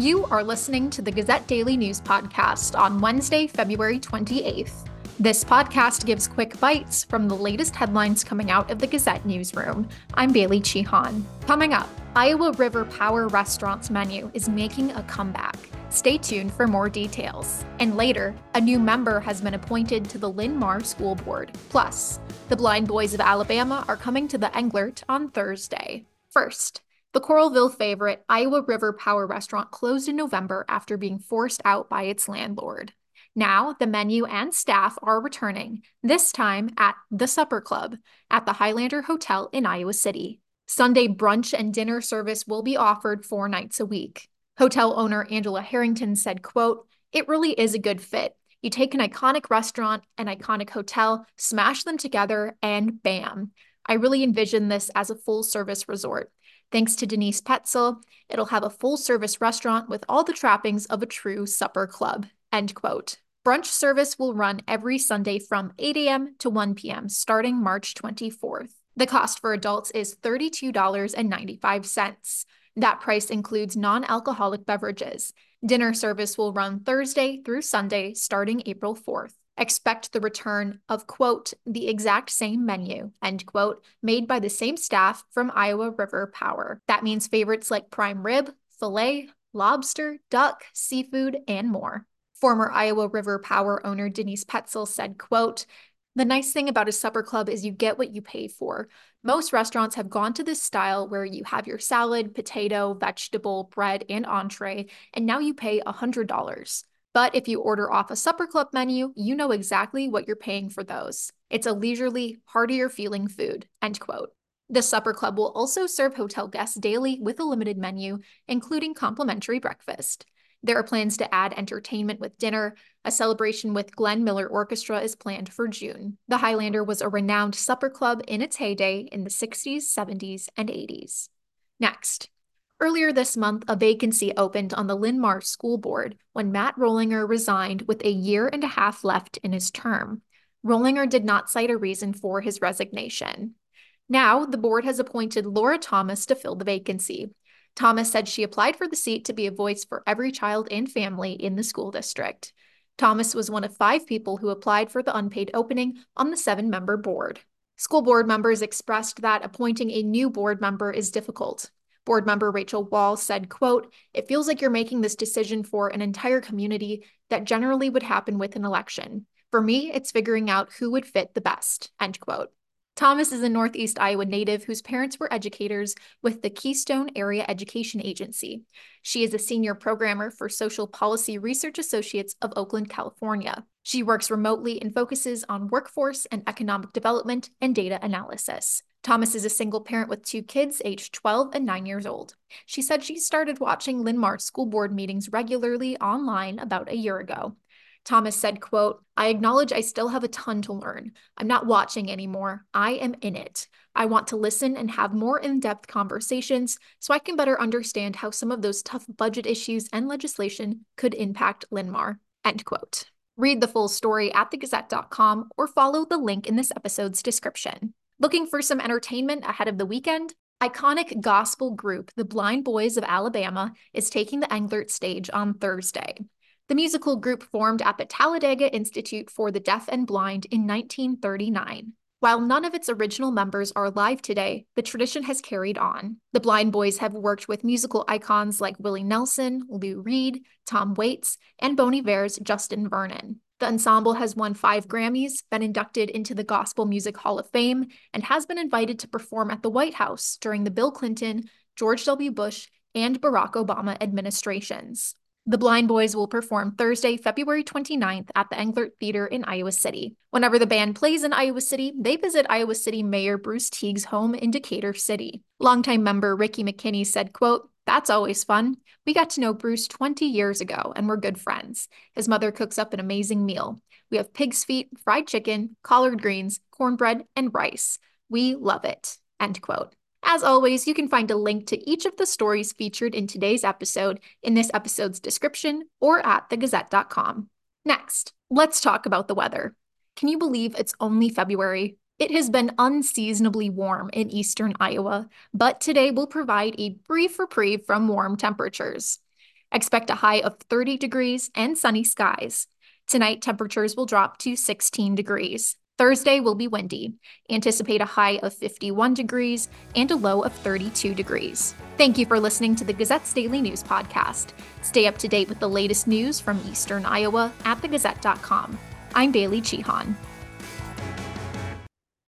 You are listening to the Gazette Daily News Podcast on Wednesday, February 28th. This podcast gives quick bites from the latest headlines coming out of the Gazette newsroom. I'm Bailey Chihan. Coming up, Iowa River Power Restaurant's menu is making a comeback. Stay tuned for more details. And later, a new member has been appointed to the Linn-Mar School Board. Plus, the Blind Boys of Alabama are coming to the Englert on Thursday. First, the Coralville favorite Iowa River Power Restaurant closed in November after being forced out by its landlord. Now, the menu and staff are returning, this time at the Supper Club at the Highlander Hotel in Iowa City. Sunday brunch and dinner service will be offered four nights a week. Hotel owner Angela Harrington said, quote, "It really is a good fit. You take an iconic restaurant, an iconic hotel, smash them together, and bam. I really envision this as a full service resort. Thanks to Denise Petzel, it'll have a full service restaurant with all the trappings of a true supper club. End quote. Brunch service will run every Sunday from 8 a.m. to 1 p.m. starting March 24th. The cost for adults is $32.95. That price includes non alcoholic beverages. Dinner service will run Thursday through Sunday starting April 4th expect the return of, quote, the exact same menu, end quote, made by the same staff from Iowa River Power. That means favorites like prime rib, filet, lobster, duck, seafood, and more. Former Iowa River Power owner Denise Petzel said, quote, the nice thing about a supper club is you get what you pay for. Most restaurants have gone to this style where you have your salad, potato, vegetable, bread, and entree, and now you pay $100. But if you order off a supper club menu, you know exactly what you're paying for those. It's a leisurely, heartier feeling food. End quote. The supper club will also serve hotel guests daily with a limited menu, including complimentary breakfast. There are plans to add entertainment with dinner. A celebration with Glenn Miller Orchestra is planned for June. The Highlander was a renowned supper club in its heyday in the 60s, 70s, and 80s. Next, Earlier this month, a vacancy opened on the Linn-Mar School Board when Matt Rollinger resigned with a year and a half left in his term. Rollinger did not cite a reason for his resignation. Now, the board has appointed Laura Thomas to fill the vacancy. Thomas said she applied for the seat to be a voice for every child and family in the school district. Thomas was one of five people who applied for the unpaid opening on the seven member board. School board members expressed that appointing a new board member is difficult. Board member Rachel Wall said, quote, it feels like you're making this decision for an entire community that generally would happen with an election. For me, it's figuring out who would fit the best, end quote. Thomas is a Northeast Iowa native whose parents were educators with the Keystone Area Education Agency. She is a senior programmer for Social Policy Research Associates of Oakland, California. She works remotely and focuses on workforce and economic development and data analysis. Thomas is a single parent with two kids, aged 12 and 9 years old. She said she started watching Linn-Mar school board meetings regularly online about a year ago. Thomas said, quote, I acknowledge I still have a ton to learn. I'm not watching anymore. I am in it. I want to listen and have more in-depth conversations so I can better understand how some of those tough budget issues and legislation could impact Linn-Mar, end quote. Read the full story at thegazette.com or follow the link in this episode's description. Looking for some entertainment ahead of the weekend? Iconic gospel group The Blind Boys of Alabama is taking the Englert stage on Thursday. The musical group formed at the Talladega Institute for the Deaf and Blind in 1939. While none of its original members are alive today, the tradition has carried on. The Blind Boys have worked with musical icons like Willie Nelson, Lou Reed, Tom Waits, and Bon Iver's Justin Vernon. The ensemble has won five Grammys, been inducted into the Gospel Music Hall of Fame, and has been invited to perform at the White House during the Bill Clinton, George W. Bush, and Barack Obama administrations. The Blind Boys will perform Thursday, February 29th at the Englert Theater in Iowa City. Whenever the band plays in Iowa City, they visit Iowa City Mayor Bruce Teague's home in Decatur City. Longtime member Ricky McKinney said, quote, that's always fun. We got to know Bruce 20 years ago and we're good friends. His mother cooks up an amazing meal. We have pig's feet, fried chicken, collard greens, cornbread, and rice. We love it. End quote. As always, you can find a link to each of the stories featured in today's episode in this episode's description or at thegazette.com. Next, let's talk about the weather. Can you believe it's only February? It has been unseasonably warm in eastern Iowa, but today will provide a brief reprieve from warm temperatures. Expect a high of 30 degrees and sunny skies. Tonight, temperatures will drop to 16 degrees. Thursday will be windy. Anticipate a high of 51 degrees and a low of 32 degrees. Thank you for listening to the Gazette's Daily News Podcast. Stay up to date with the latest news from Eastern Iowa at thegazette.com. I'm Bailey Chihan.